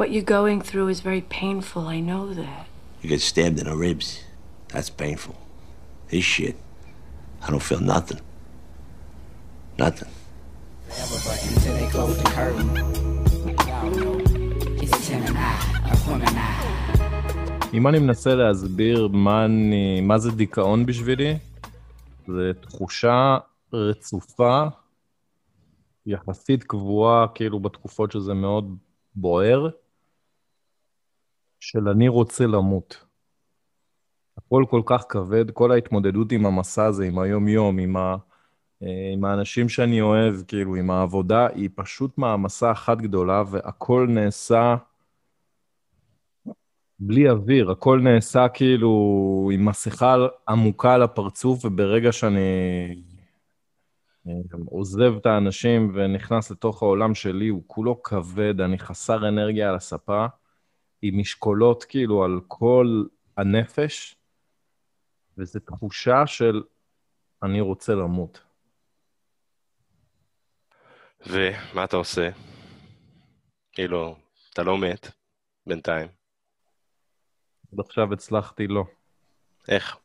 What you're going through is very painful. I know that. You get stabbed in the ribs. That's painful. This shit, I don't feel nothing. Nothing. אם אני מנסה להסביר מה, אני, מה זה דיכאון בשבילי, זה תחושה רצופה, יחסית קבועה, כאילו בתקופות שזה מאוד בוער, של אני רוצה למות. הכל כל כך כבד, כל ההתמודדות עם המסע הזה, עם היום-יום, עם, ה, אה, עם האנשים שאני אוהב, כאילו, עם העבודה, היא פשוט מעמסה אחת גדולה, והכל נעשה בלי אוויר, הכל נעשה כאילו עם מסכה עמוקה על הפרצוף, וברגע שאני אה, עוזב את האנשים ונכנס לתוך העולם שלי, הוא כולו כבד, אני חסר אנרגיה על הספה, עם משקולות כאילו על כל הנפש, וזו תחושה של אני רוצה למות. ומה אתה עושה? כאילו, אתה לא מת, בינתיים. עד עכשיו הצלחתי לא. איך?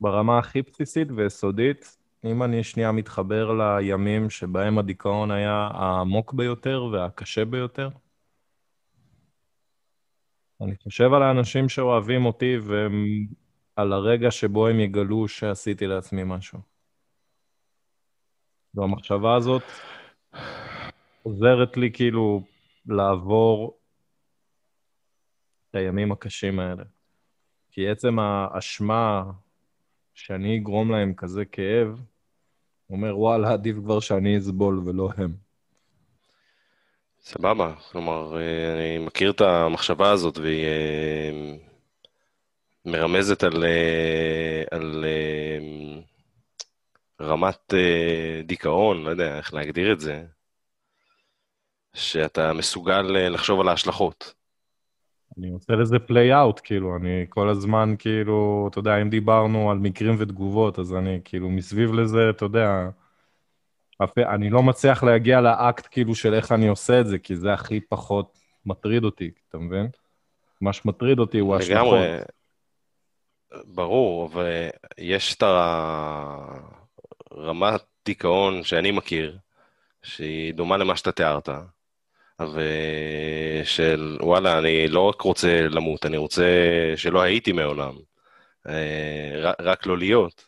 ברמה הכי בסיסית ויסודית, אם אני שנייה מתחבר לימים שבהם הדיכאון היה העמוק ביותר והקשה ביותר, אני חושב על האנשים שאוהבים אותי ועל הרגע שבו הם יגלו שעשיתי לעצמי משהו. והמחשבה הזאת עוזרת לי כאילו לעבור את הימים הקשים האלה. כי עצם האשמה שאני אגרום להם כזה כאב, אומר, וואלה, עדיף כבר שאני אסבול ולא הם. סבבה, כלומר, אה, אני מכיר את המחשבה הזאת, והיא אה, מרמזת על, אה, על רמת דיכאון, לא יודע איך להגדיר את זה, שאתה מסוגל לחשוב על ההשלכות. אני עושה לזה פליי אאוט, כאילו, אני כל הזמן, כאילו, אתה יודע, אם דיברנו על מקרים ותגובות, אז אני כאילו מסביב לזה, אתה יודע, אני לא מצליח להגיע לאקט כאילו של איך אני עושה את זה, כי זה הכי פחות מטריד אותי, אתה מבין? מה שמטריד אותי הוא השלכות. לגמרי, ברור, אבל יש את הרמת דיכאון שאני מכיר, שהיא דומה למה שאתה תיארת, ושל וואלה, אני לא רק רוצה למות, אני רוצה שלא הייתי מעולם, אה, רק לא להיות.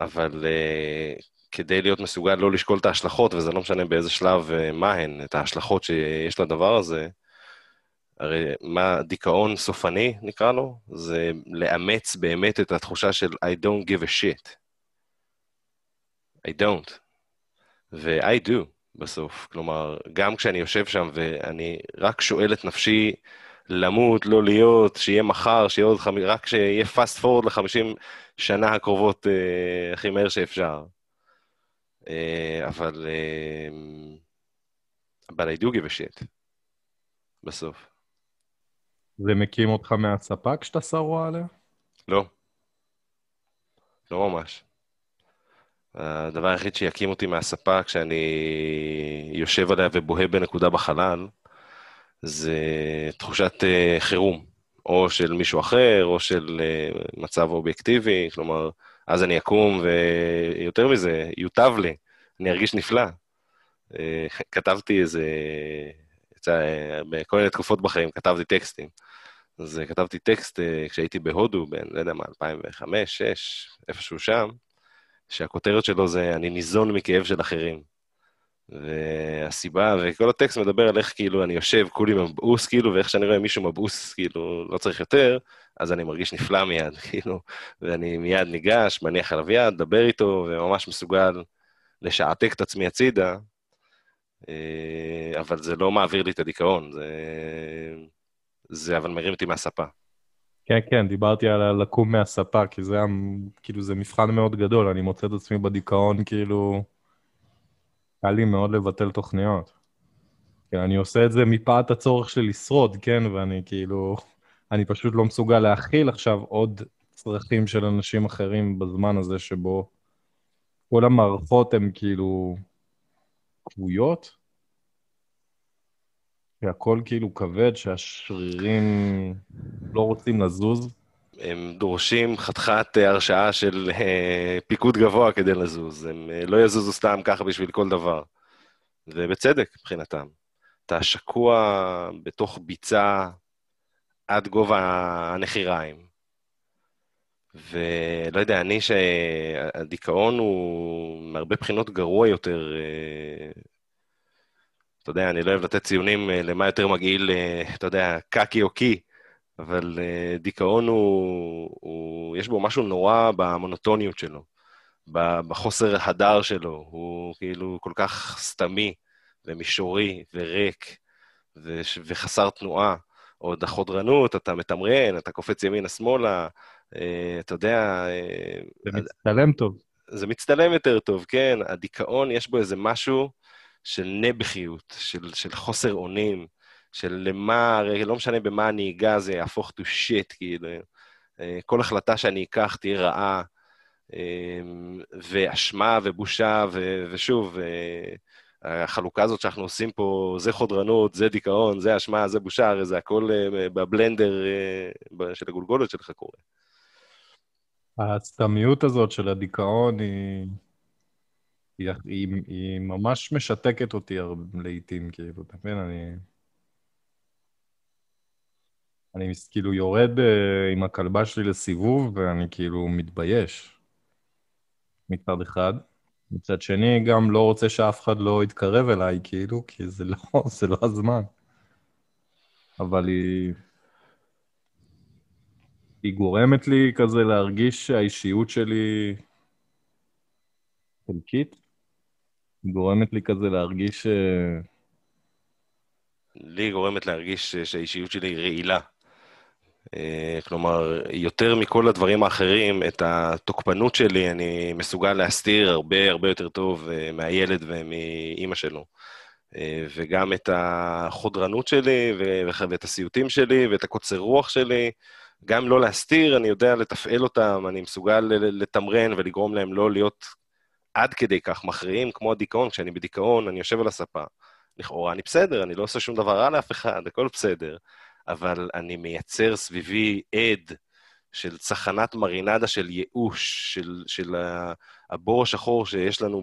אבל אה, כדי להיות מסוגל לא לשקול את ההשלכות, וזה לא משנה באיזה שלב אה, מה הן, את ההשלכות שיש לדבר הזה, הרי מה דיכאון סופני, נקרא לו? זה לאמץ באמת את התחושה של I don't give a shit. I don't. ו-I do בסוף. כלומר, גם כשאני יושב שם ואני רק שואל את נפשי למות, לא להיות, שיהיה מחר, שיהיה עוד חמישים, רק שיהיה fast forward לחמישים שנה הקרובות אה, הכי מהר שאפשר. אה, אבל... אה, אבל I do give a shit, בסוף. זה מקים אותך מהספה כשאתה שרוע עליה? לא. לא ממש. הדבר היחיד שיקים אותי מהספה כשאני יושב עליה ובוהה בנקודה בחלל, זה תחושת uh, חירום, או של מישהו אחר, או של מצב אובייקטיבי, כלומר, אז אני אקום, ויותר מזה, יוטב לי, אני ארגיש נפלא. אה, כתבתי איזה, יצא, בכל מיני תקופות בחיים כתבתי טקסטים. אז כתבתי טקסט אה, כשהייתי בהודו, בין, לא יודע מה, 2005, 2006, איפשהו שם, שהכותרת שלו זה אני ניזון מכאב של אחרים. והסיבה, וכל הטקסט מדבר על איך כאילו אני יושב כולי מבאוס, כאילו, ואיך שאני רואה מישהו מבאוס, כאילו, לא צריך יותר, אז אני מרגיש נפלא מיד, כאילו, ואני מיד ניגש, מניח עליו יד, דבר איתו, וממש מסוגל לשעתק את עצמי הצידה, אה, אבל זה לא מעביר לי את הדיכאון, זה, זה אבל מרים אותי מהספה. כן, כן, דיברתי על לקום מהספה, כי זה, כאילו, זה מבחן מאוד גדול, אני מוצא את עצמי בדיכאון, כאילו, קל לי מאוד לבטל תוכניות. כן, אני עושה את זה מפאת הצורך של לשרוד, כן, ואני כאילו, אני פשוט לא מסוגל להכיל עכשיו עוד צרכים של אנשים אחרים בזמן הזה שבו כל המערכות הן כאילו כבויות. שהכל כאילו כבד, שהשרירים לא רוצים לזוז. הם דורשים חתיכת אה, הרשאה של אה, פיקוד גבוה כדי לזוז. הם אה, לא יזוזו סתם ככה בשביל כל דבר. ובצדק, מבחינתם. אתה שקוע בתוך ביצה עד גובה הנחיריים. ולא יודע, אני שהדיכאון הוא מהרבה בחינות גרוע יותר. אתה יודע, אני לא אוהב לתת ציונים למה יותר מגעיל, אתה יודע, קקי או קי, אבל דיכאון הוא, הוא... יש בו משהו נורא במונוטוניות שלו, בחוסר הדר שלו. הוא כאילו כל כך סתמי ומישורי וריק וחסר תנועה. עוד החודרנות, אתה מתמרן, אתה קופץ ימינה-שמאלה, אה, אתה יודע... אה, זה מצטלם טוב. זה מצטלם יותר טוב, כן. הדיכאון, יש בו איזה משהו של נבחיות, של, של חוסר אונים, של למה, הרי לא משנה במה אני אגע, זה יהפוך to shit, כאילו. אה, כל החלטה שאני אקח תהיה רעה, ואשמה ובושה, ו, ושוב, החלוקה הזאת שאנחנו עושים פה, זה חודרנות, זה דיכאון, זה אשמה, זה בושה, הרי זה הכל בבלנדר של הגולגולת שלך קורה. הסתמיות הזאת של הדיכאון היא... היא, היא, היא ממש משתקת אותי לעיתים, כאילו, אתה מבין? אני... אני כאילו יורד uh, עם הכלבה שלי לסיבוב, ואני כאילו מתבייש מצד אחד. מצד שני, גם לא רוצה שאף אחד לא יתקרב אליי, כאילו, כי זה לא, זה לא הזמן. אבל היא... היא גורמת לי כזה להרגיש שהאישיות שלי חלקית. היא גורמת לי כזה להרגיש... אה, לי גורמת להרגיש שהאישיות שלי רעילה. אה, כלומר, יותר מכל הדברים האחרים, את התוקפנות שלי אני מסוגל להסתיר הרבה הרבה יותר טוב אה, מהילד ומאימא שלו. וגם את החודרנות שלי, ואת הסיוטים שלי, ואת הקוצר רוח שלי, גם לא להסתיר, אני יודע לתפעל אותם, אני מסוגל לתמרן ולגרום להם לא להיות עד כדי כך מכריעים, כמו הדיכאון. כשאני בדיכאון, אני יושב על הספה. לכאורה אני בסדר, אני לא עושה שום דבר רע לאף אחד, הכל בסדר. אבל אני מייצר סביבי עד של צחנת מרינדה של ייאוש, של, של הבור השחור שיש לנו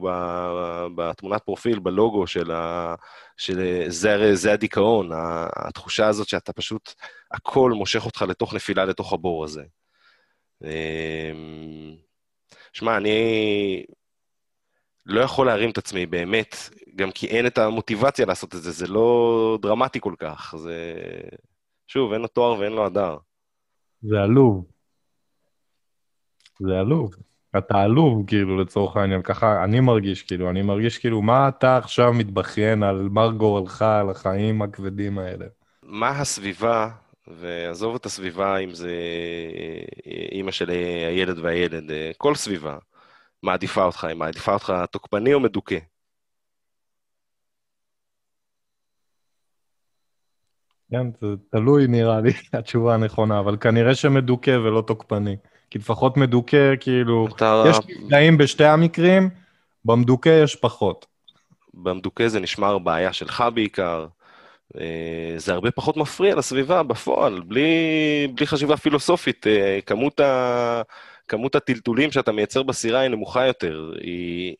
בתמונת פרופיל, בלוגו של, ה, של זה, זה הדיכאון, התחושה הזאת שאתה פשוט, הכל מושך אותך לתוך נפילה, לתוך הבור הזה. אמ, שמע, אני לא יכול להרים את עצמי, באמת, גם כי אין את המוטיבציה לעשות את זה, זה לא דרמטי כל כך. זה... שוב, אין לו תואר ואין לו הדר. זה עלוב. זה עלוב. אתה עלוב, כאילו, לצורך העניין. ככה אני מרגיש, כאילו, אני מרגיש כאילו, מה אתה עכשיו מתבכיין על מר גורלך, על החיים הכבדים האלה? מה הסביבה, ועזוב את הסביבה, אם זה אימא של הילד והילד, כל סביבה, מעדיפה אותך, היא מעדיפה אותך תוקפני או מדוכא? כן, זה תלוי נראה לי, התשובה הנכונה, אבל כנראה שמדוכא ולא תוקפני. כי לפחות מדוכא, כאילו, אתה... יש נפגעים בשתי המקרים, במדוכא יש פחות. במדוכא זה נשמר בעיה שלך בעיקר. אה, זה הרבה פחות מפריע לסביבה בפועל, בלי, בלי חשיבה פילוסופית. אה, כמות, ה, כמות הטלטולים שאתה מייצר בסירה היא נמוכה יותר. היא,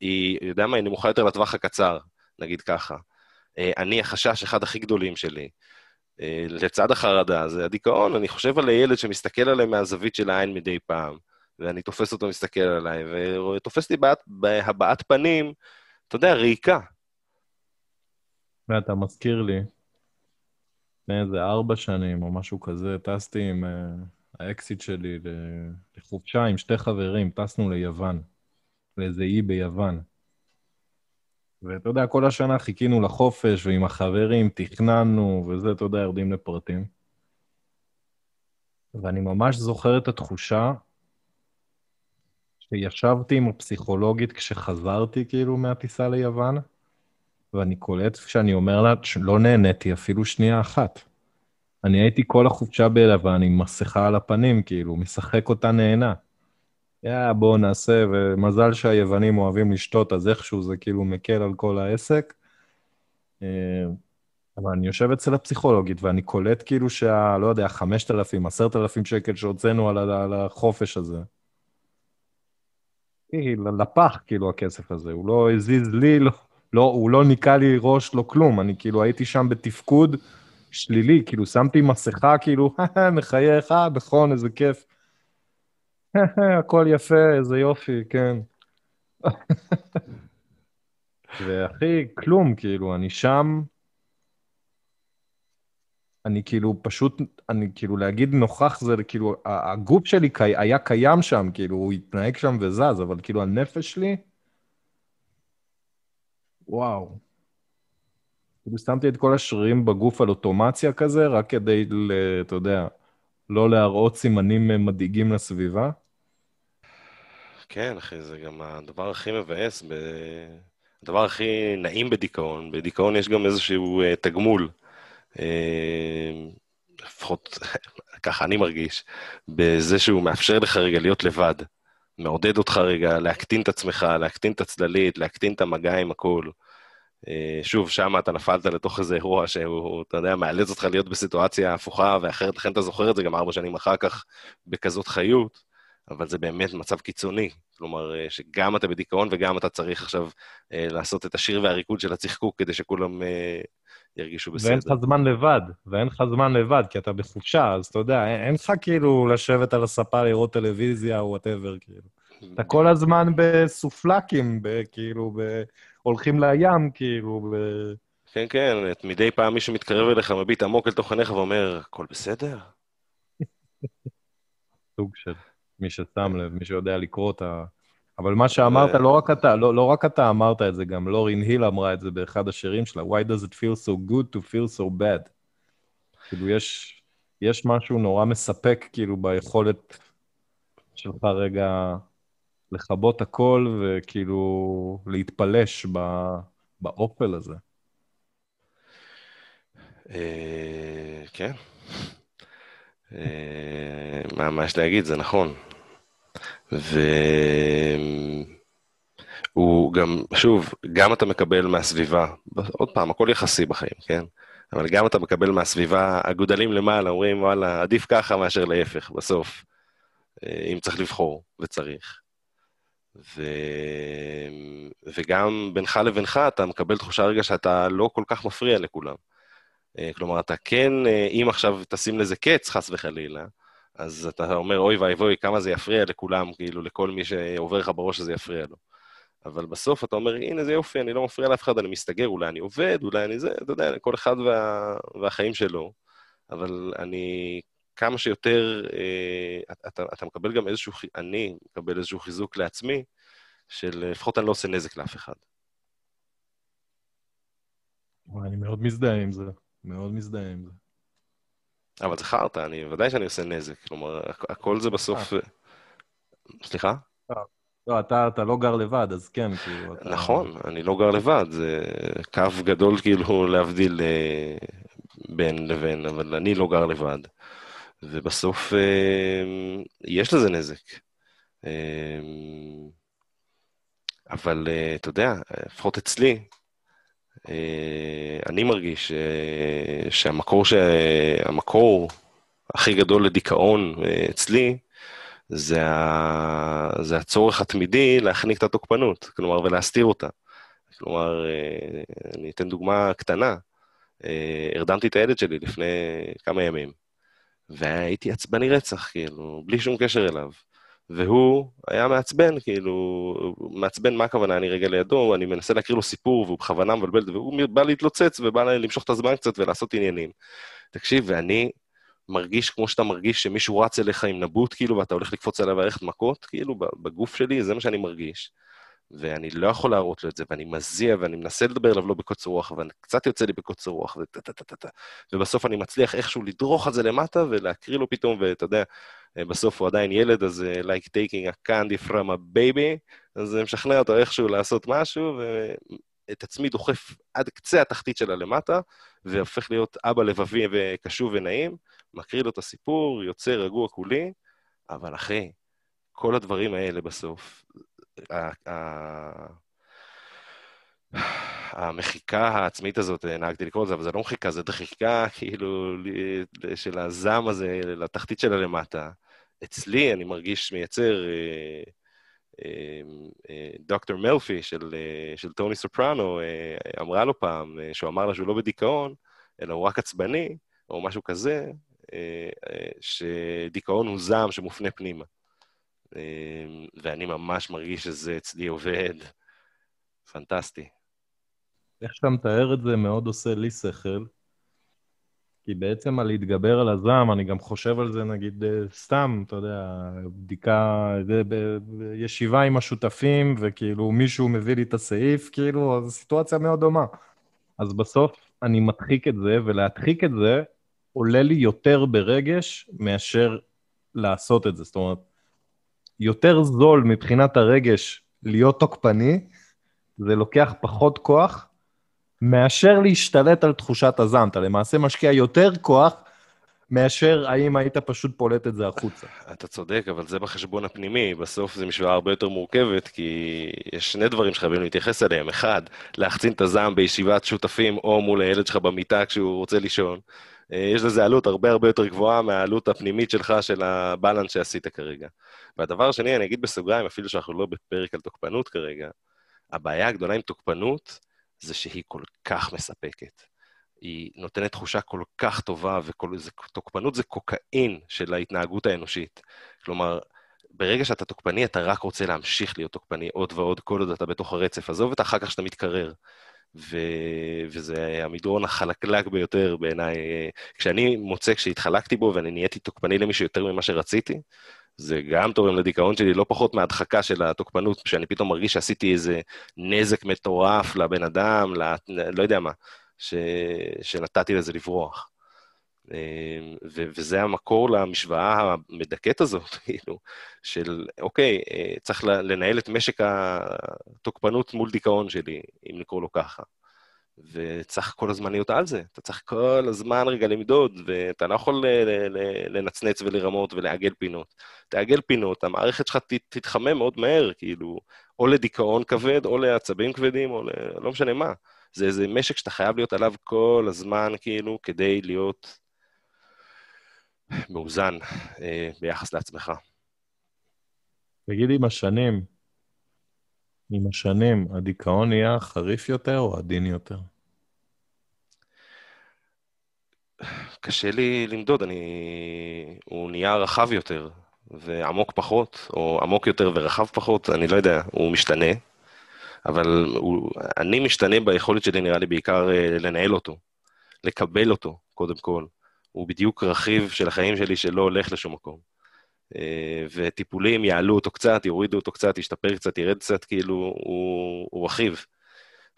היא, יודע מה, היא נמוכה יותר לטווח הקצר, נגיד ככה. אה, אני, החשש, אחד הכי גדולים שלי, לצד החרדה, זה הדיכאון. אני חושב על הילד שמסתכל עליהם מהזווית של העין מדי פעם, ואני תופס אותו מסתכל עליי, ותופס לי בהבעת פנים, אתה יודע, ריקה. ואתה מזכיר לי, לפני איזה ארבע שנים או משהו כזה, טסתי עם uh, האקסיט שלי לחופשה עם שתי חברים, טסנו ליוון, לאיזה אי ביוון. ואתה יודע, כל השנה חיכינו לחופש, ועם החברים תכננו, וזה, אתה יודע, יורדים לפרטים. ואני ממש זוכר את התחושה שישבתי עם הפסיכולוגית כשחזרתי, כאילו, מהטיסה ליוון, ואני קולט כשאני אומר לה שלא נהניתי אפילו שנייה אחת. אני הייתי כל החופשה ביוון עם מסכה על הפנים, כאילו, משחק אותה נהנה. יא, בואו נעשה, ומזל שהיוונים אוהבים לשתות, אז איכשהו זה כאילו מקל על כל העסק. אה, אבל אני יושב אצל הפסיכולוגית ואני קולט כאילו שה... לא יודע, 5,000, 10,000 שקל שהוצאנו על, החופש הזה. לפח, כאילו, הכסף הזה. הוא לא הזיז לי, לא, לא, הוא לא ניקה לי ראש, לא כלום. אני כאילו הייתי שם בתפקוד שלילי, כאילו, שמתי מסכה, כאילו, מחייך, אה, נכון, איזה כיף. הכל יפה, איזה יופי, כן. ואחי, כלום, כאילו, אני שם, אני כאילו פשוט, אני כאילו להגיד נוכח זה, כאילו, הגוף שלי קי, היה קיים שם, כאילו, הוא התנהג שם וזז, אבל כאילו הנפש שלי, וואו. כאילו שמתי את כל השרירים בגוף על אוטומציה כזה, רק כדי, אתה יודע, לא להראות סימנים מדאיגים לסביבה. כן, אחי, זה גם הדבר הכי מבאס, ב... הדבר הכי נעים בדיכאון. בדיכאון יש גם איזשהו uh, תגמול. Uh, לפחות ככה אני מרגיש, בזה שהוא מאפשר לך רגע להיות לבד. מעודד אותך רגע להקטין את עצמך, להקטין את הצללית, להקטין את המגע עם הכל. אה, שוב, שם אתה נפלת לתוך איזה אירוע שהוא, אתה יודע, מאלץ אותך להיות בסיטואציה הפוכה ואחרת, לכן אתה זוכר את זה גם ארבע שנים אחר כך בכזאת חיות, אבל זה באמת מצב קיצוני. כלומר, אה, שגם אתה בדיכאון וגם אתה צריך עכשיו אה, לעשות את השיר והריקוד של הצחקוק כדי שכולם אה, ירגישו בסדר. ואין לך זמן לבד, ואין לך זמן לבד, כי אתה בחופשה, אז אתה יודע, אין, אין לך כאילו לשבת על הספה לראות טלוויזיה או whatever, כאילו. אתה כל הזמן בסופלקים, כאילו, ב... הולכים לים, כאילו, ב... כן, כן, את מדי פעם מישהו מתקרב אליך, מביט עמוק אל תוך עיניך ואומר, הכל בסדר? סוג של מי ששם לב, מי שיודע לקרוא את ה... אבל מה שאמרת, לא רק אתה, לא, לא רק אתה אמרת את זה, גם לורין היל אמרה את זה באחד השירים שלה, Why does it feel so good to feel so bad? כאילו, יש, יש משהו נורא מספק, כאילו, ביכולת שלך רגע לכבות הכל וכאילו להתפלש ב, באופל הזה. אה, כן. אה, מה מה יש להגיד, זה נכון. והוא גם, שוב, גם אתה מקבל מהסביבה, עוד פעם, הכל יחסי בחיים, כן? אבל גם אתה מקבל מהסביבה, הגודלים למעלה אומרים, וואלה, עדיף ככה מאשר להפך, בסוף, אה, אם צריך לבחור, וצריך. ו... וגם בינך לבינך אתה מקבל תחושה רגע שאתה לא כל כך מפריע לכולם. אה, כלומר, אתה כן, אה, אם עכשיו תשים לזה קץ, חס וחלילה, אז אתה אומר, אוי ואבוי, כמה זה יפריע לכולם, כאילו, לכל מי שעובר לך בראש שזה יפריע לו. אבל בסוף אתה אומר, הנה, זה יופי, אני לא מפריע לאף אחד, אני מסתגר, אולי אני עובד, אולי אני זה, אתה יודע, כל אחד וה... והחיים שלו. אבל אני, כמה שיותר, אה, אתה, אתה מקבל גם איזשהו, אני מקבל איזשהו חיזוק לעצמי, של לפחות אני לא עושה נזק לאף אחד. וואי, אני מאוד מזדהה עם זה, מאוד מזדהה עם זה. אבל זה חרטא, אני, ודאי שאני עושה נזק. כלומר, הכ- הכל זה בסוף... סליחה? לא, אתה, אתה לא גר לבד, אז כן, כאילו, אתה... נכון, אני לא גר לבד, זה קו גדול כאילו להבדיל אה, בין לבין, אבל אני לא גר לבד. ובסוף אה, יש לזה נזק. אה, אבל אה, אתה יודע, לפחות אצלי, אה, אני מרגיש אה, שהמקור, ש... המקור הכי גדול לדיכאון אה, אצלי, זה, ה... זה הצורך התמידי להחניק את התוקפנות, כלומר, ולהסתיר אותה. כלומר, אה, אני אתן דוגמה קטנה. אה, הרדמתי את הילד שלי לפני כמה ימים, והייתי עצבני רצח, כאילו, בלי שום קשר אליו. והוא היה מעצבן, כאילו, מעצבן, מה הכוונה? אני רגע לידו, אני מנסה להקריא לו סיפור, והוא בכוונה מבלבל, והוא בא להתלוצץ ובא למשוך את הזמן קצת ולעשות עניינים. תקשיב, ואני מרגיש כמו שאתה מרגיש שמישהו רץ אליך עם נבוט, כאילו, ואתה הולך לקפוץ עליו וללכת מכות, כאילו, בגוף שלי, זה מה שאני מרגיש. ואני לא יכול להראות לו את זה, ואני מזיע, ואני מנסה לדבר אליו לא בקוצר רוח, וקצת יוצא לי בקוצר רוח, וטה-טה-טה-טה. ובסוף אני מצליח איכשהו לדרוך על זה למטה ולהקריא לו פתאום, ואתה יודע, בסוף הוא עדיין ילד, אז uh, like taking a candy from a baby, אז זה משכנע אותו איכשהו לעשות משהו, ואת עצמי דוחף עד קצה התחתית שלה למטה, והופך להיות אבא לבבי וקשוב ונעים, מקריא לו את הסיפור, יוצא רגוע כולי, אבל אחי, כל הדברים האלה בסוף, המחיקה העצמית הזאת, אה, נהגתי לקרוא לזה, אבל זה לא מחיקה, זה דחיקה כאילו של הזעם הזה לתחתית שלה למטה. אצלי אני מרגיש מייצר אה, אה, דוקטור מלפי של, של טוני סופרנו, אמרה לו פעם, שהוא אמר לה שהוא לא בדיכאון, אלא הוא רק עצבני, או משהו כזה, שדיכאון הוא זעם שמופנה פנימה. אה, ואני ממש מרגיש שזה אצלי עובד פנטסטי. איך שאתה מתאר את זה מאוד עושה לי שכל, כי בעצם על להתגבר על הזעם, אני גם חושב על זה נגיד אה, סתם, אתה יודע, בדיקה, בישיבה עם השותפים, וכאילו מישהו מביא לי את הסעיף, כאילו, אז סיטואציה מאוד דומה. אז בסוף אני מדחיק את זה, ולהדחיק את זה עולה לי יותר ברגש מאשר לעשות את זה. זאת אומרת, יותר זול מבחינת הרגש להיות תוקפני, זה לוקח פחות כוח מאשר להשתלט על תחושת הזעם. אתה למעשה משקיע יותר כוח מאשר האם היית פשוט פולט את זה החוצה. אתה צודק, אבל זה בחשבון הפנימי. בסוף זו משוואה הרבה יותר מורכבת, כי יש שני דברים שחייבים להתייחס אליהם. אחד, להחצין את הזעם בישיבת שותפים או מול הילד שלך במיטה כשהוא רוצה לישון. אה, יש לזה עלות הרבה הרבה יותר גבוהה מהעלות הפנימית שלך, של הבלנס שעשית כרגע. והדבר השני, אני אגיד בסוגריים, אפילו שאנחנו לא בפרק על תוקפנות כרגע, הבעיה הגדולה עם תוקפנות זה שהיא כל כך מספקת. היא נותנת תחושה כל כך טובה, ותוקפנות זה קוקאין של ההתנהגות האנושית. כלומר, ברגע שאתה תוקפני, אתה רק רוצה להמשיך להיות תוקפני עוד ועוד, כל עוד אתה בתוך הרצף. עזוב את אחר כך שאתה מתקרר. ו... וזה המדרון החלקלק ביותר בעיניי. כשאני מוצא, כשהתחלקתי בו ואני נהייתי תוקפני למישהו יותר ממה שרציתי, זה גם תורם לדיכאון שלי, לא פחות מההדחקה של התוקפנות, שאני פתאום מרגיש שעשיתי איזה נזק מטורף לבן אדם, ל... לא יודע מה, ש... שנתתי לזה לברוח. ו- וזה המקור למשוואה המדכאת הזאת, כאילו, של אוקיי, צריך לנהל את משק התוקפנות מול דיכאון שלי, אם לקרוא לו ככה. וצריך כל הזמן להיות על זה. אתה צריך כל הזמן רגע למדוד, ואתה לא יכול לנצנץ ולרמות ולעגל פינות. תעגל פינות, המערכת שלך תתחמם מאוד מהר, כאילו, או לדיכאון כבד, או לעצבים כבדים, או ל... לא משנה מה. זה איזה משק שאתה חייב להיות עליו כל הזמן, כאילו, כדי להיות מאוזן אה, ביחס לעצמך. תגיד, עם השנים, עם השנים, הדיכאון נהיה חריף יותר או עדין יותר? קשה לי למדוד, אני... הוא נהיה רחב יותר ועמוק פחות, או עמוק יותר ורחב פחות, אני לא יודע, הוא משתנה, אבל הוא... אני משתנה ביכולת שלי, נראה לי, בעיקר אה, לנהל אותו, לקבל אותו, קודם כל. הוא בדיוק רכיב של החיים שלי שלא הולך לשום מקום. אה, וטיפולים יעלו אותו קצת, יורידו אותו קצת, ישתפר קצת, ירד קצת, כאילו, הוא, הוא רכיב.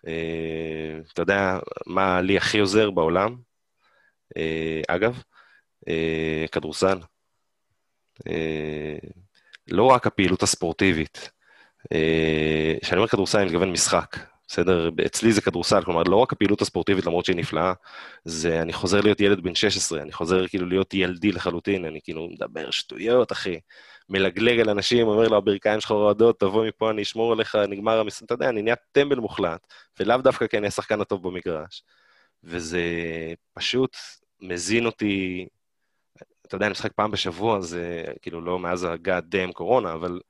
אה, אתה יודע מה לי הכי עוזר בעולם? אה, אגב, כדורסל. לא רק הפעילות הספורטיבית. כשאני אומר כדורסל, אני מתכוון משחק. בסדר? אצלי זה כדורסל, כלומר, לא רק הפעילות הספורטיבית, למרות שהיא נפלאה, זה אני חוזר להיות ילד בן 16, אני חוזר כאילו להיות ילדי לחלוטין, אני כאילו מדבר שטויות, אחי. מלגלג על אנשים, אומר לו, הברכיים שלך רועדות, תבוא מפה, אני אשמור עליך, נגמר המשחק, אתה יודע, אני נהיה טמבל מוחלט, ולאו דווקא כי אני השחקן הטוב במגרש. וזה פשוט מזין אותי, אתה יודע, אני משחק פעם בשבוע, זה כאילו לא מאז ה-God damn קורונה, אבל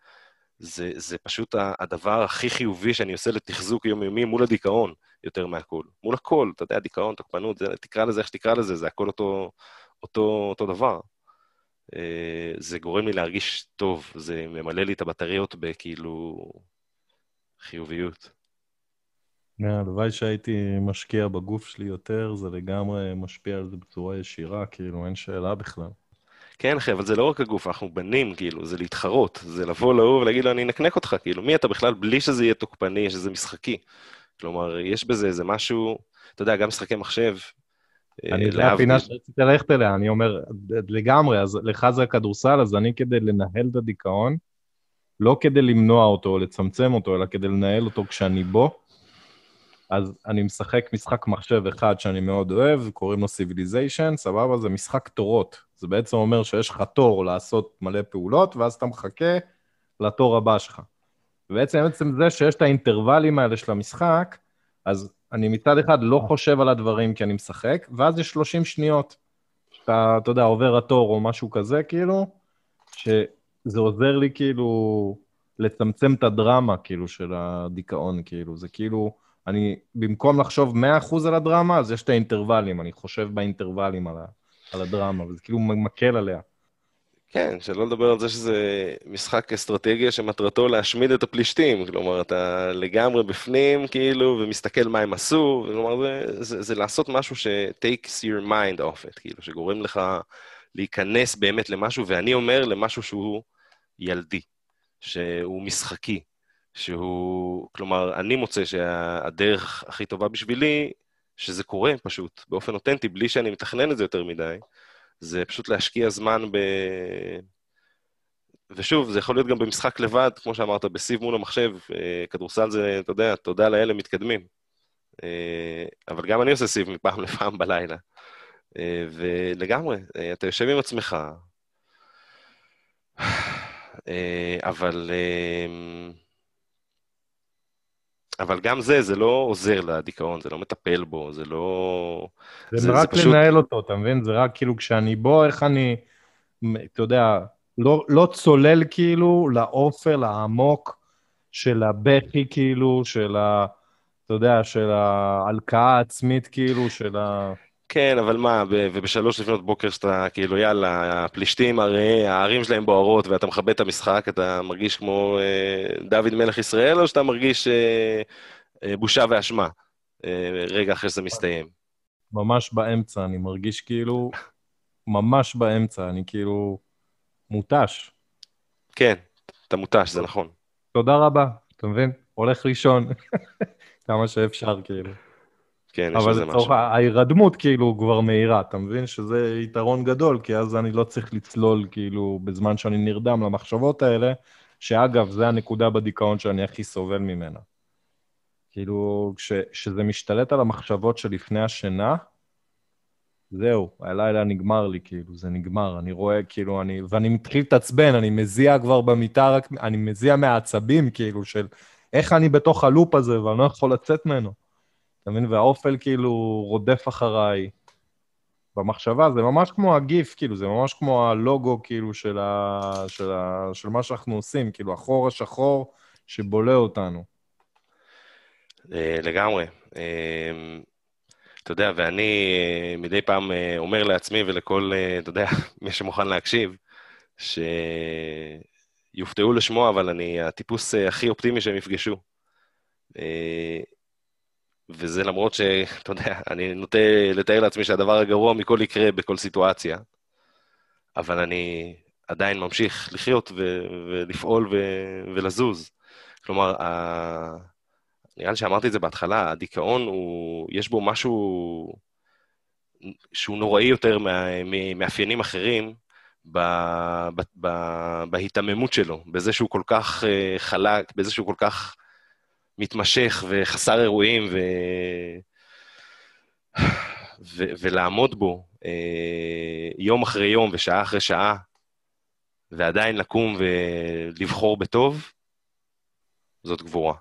זה, זה פשוט הדבר הכי חיובי שאני עושה לתחזוק יומיומי מול הדיכאון, יותר מהכל. מול הכל, אתה יודע, דיכאון, תוקפנות, זה, תקרא לזה איך שתקרא לזה, זה הכל אותו, אותו, אותו דבר. אה, זה גורם לי להרגיש טוב, זה ממלא לי את הבטריות בכאילו חיוביות. הלוואי שהייתי משקיע בגוף שלי יותר, זה לגמרי משפיע על זה בצורה ישירה, כאילו, אין שאלה בכלל. כן, אחי, אבל זה לא רק הגוף, אנחנו בנים, כאילו, זה להתחרות, זה לבוא להוא ולהגיד לו, אני אנקנק אותך, כאילו, מי אתה בכלל בלי שזה יהיה תוקפני, שזה משחקי. כלומר, יש בזה איזה משהו, אתה יודע, גם משחקי מחשב, אה, אני יודע, הפינה שרציתי ללכת אליה, אני אומר, לגמרי, אז לך זה הכדורסל, אז אני כדי לנהל את הדיכאון, לא כדי למנוע אותו או לצמצם אותו, אלא כדי לנהל אותו כשאני בו, אז אני משחק משחק מחשב אחד שאני מאוד אוהב, קוראים לו Civilization, סבבה? זה משחק תורות. זה בעצם אומר שיש לך תור לעשות מלא פעולות, ואז אתה מחכה לתור הבא שלך. ובעצם עצם זה שיש את האינטרוולים האלה של המשחק, אז אני מצד אחד לא חושב על הדברים כי אני משחק, ואז יש 30 שניות, שאתה, אתה יודע, עובר התור או משהו כזה, כאילו, שזה עוזר לי כאילו לצמצם את הדרמה, כאילו, של הדיכאון, כאילו, זה כאילו, אני, במקום לחשוב 100% על הדרמה, אז יש את האינטרוולים, אני חושב באינטרוולים על, ה, על הדרמה, וזה כאילו מקל עליה. כן, שלא לדבר על זה שזה משחק אסטרטגיה שמטרתו להשמיד את הפלישתים. כלומר, אתה לגמרי בפנים, כאילו, ומסתכל מה הם עשו, כלומר, זה, זה, זה לעשות משהו ש-takes your mind off it, כאילו, שגורם לך להיכנס באמת למשהו, ואני אומר למשהו שהוא ילדי, שהוא משחקי, שהוא... כלומר, אני מוצא שהדרך הכי טובה בשבילי, שזה קורה פשוט, באופן אותנטי, בלי שאני מתכנן את זה יותר מדי, זה פשוט להשקיע זמן ב... ושוב, זה יכול להיות גם במשחק לבד, כמו שאמרת, בסיב מול המחשב. אה, כדורסל זה, אתה יודע, תודה לאלה מתקדמים. אה, אבל גם אני עושה סיב מפעם לפעם בלילה. אה, ולגמרי, אתה יושב עם עצמך, אבל... אבל גם זה, זה לא עוזר לדיכאון, זה לא מטפל בו, זה לא... זה, זה רק זה פשוט... לנהל אותו, אתה מבין? זה רק כאילו כשאני בו, איך אני, אתה יודע, לא, לא צולל כאילו לאופל העמוק של הבכי כאילו, של ה... אתה יודע, של ההלקאה העצמית כאילו, של ה... כן, אבל מה, ובשלוש לפנות בוקר שאתה, כאילו, יאללה, הפלישתים, הרי הערים שלהם בוערות, ואתה מכבד את המשחק, אתה מרגיש כמו אה, דוד מלך ישראל, או שאתה מרגיש אה, אה, בושה ואשמה אה, רגע אחרי שזה מסתיים? ממש באמצע, אני מרגיש כאילו, ממש באמצע, אני כאילו מותש. כן, אתה מותש, זה נכון. תודה רבה, אתה מבין? הולך לישון, כמה שאפשר, כאילו. כן, יש לזה משהו. אבל ההירדמות כאילו כבר מהירה, אתה מבין שזה יתרון גדול, כי אז אני לא צריך לצלול כאילו בזמן שאני נרדם למחשבות האלה, שאגב, זה הנקודה בדיכאון שאני הכי סובל ממנה. כאילו, כשזה משתלט על המחשבות שלפני השינה, זהו, הלילה נגמר לי, כאילו, זה נגמר. אני רואה, כאילו, אני... ואני מתחיל להתעצבן, אני מזיע כבר במיטה, רק... אני מזיע מהעצבים, כאילו, של איך אני בתוך הלופ הזה ואני לא יכול לצאת ממנו. אתה מבין? והאופל כאילו רודף אחריי. במחשבה, זה ממש כמו הגיף, כאילו, זה ממש כמו הלוגו, כאילו, של, ה, של, ה, של מה שאנחנו עושים, כאילו, החור השחור שבולע אותנו. אה, לגמרי. אה, אתה יודע, ואני אה, מדי פעם אומר לעצמי ולכל, אתה יודע, מי שמוכן להקשיב, שיופתעו לשמוע, אבל אני הטיפוס הכי אופטימי שהם יפגשו. וזה למרות שאתה יודע, אני נוטה לתאר לעצמי שהדבר הגרוע מכל יקרה בכל סיטואציה, אבל אני עדיין ממשיך לחיות ו- ולפעול ו- ולזוז. כלומר, ה- נראה לי שאמרתי את זה בהתחלה, הדיכאון, הוא, יש בו משהו שהוא נוראי יותר ממאפיינים אחרים ב- ב- ב- בהיתממות שלו, בזה שהוא כל כך אה, חלק, בזה שהוא כל כך מתמשך וחסר אירועים, ו... ו... ולעמוד בו אה, יום אחרי יום ושעה אחרי שעה, ועדיין לקום ולבחור בטוב, זאת גבורה.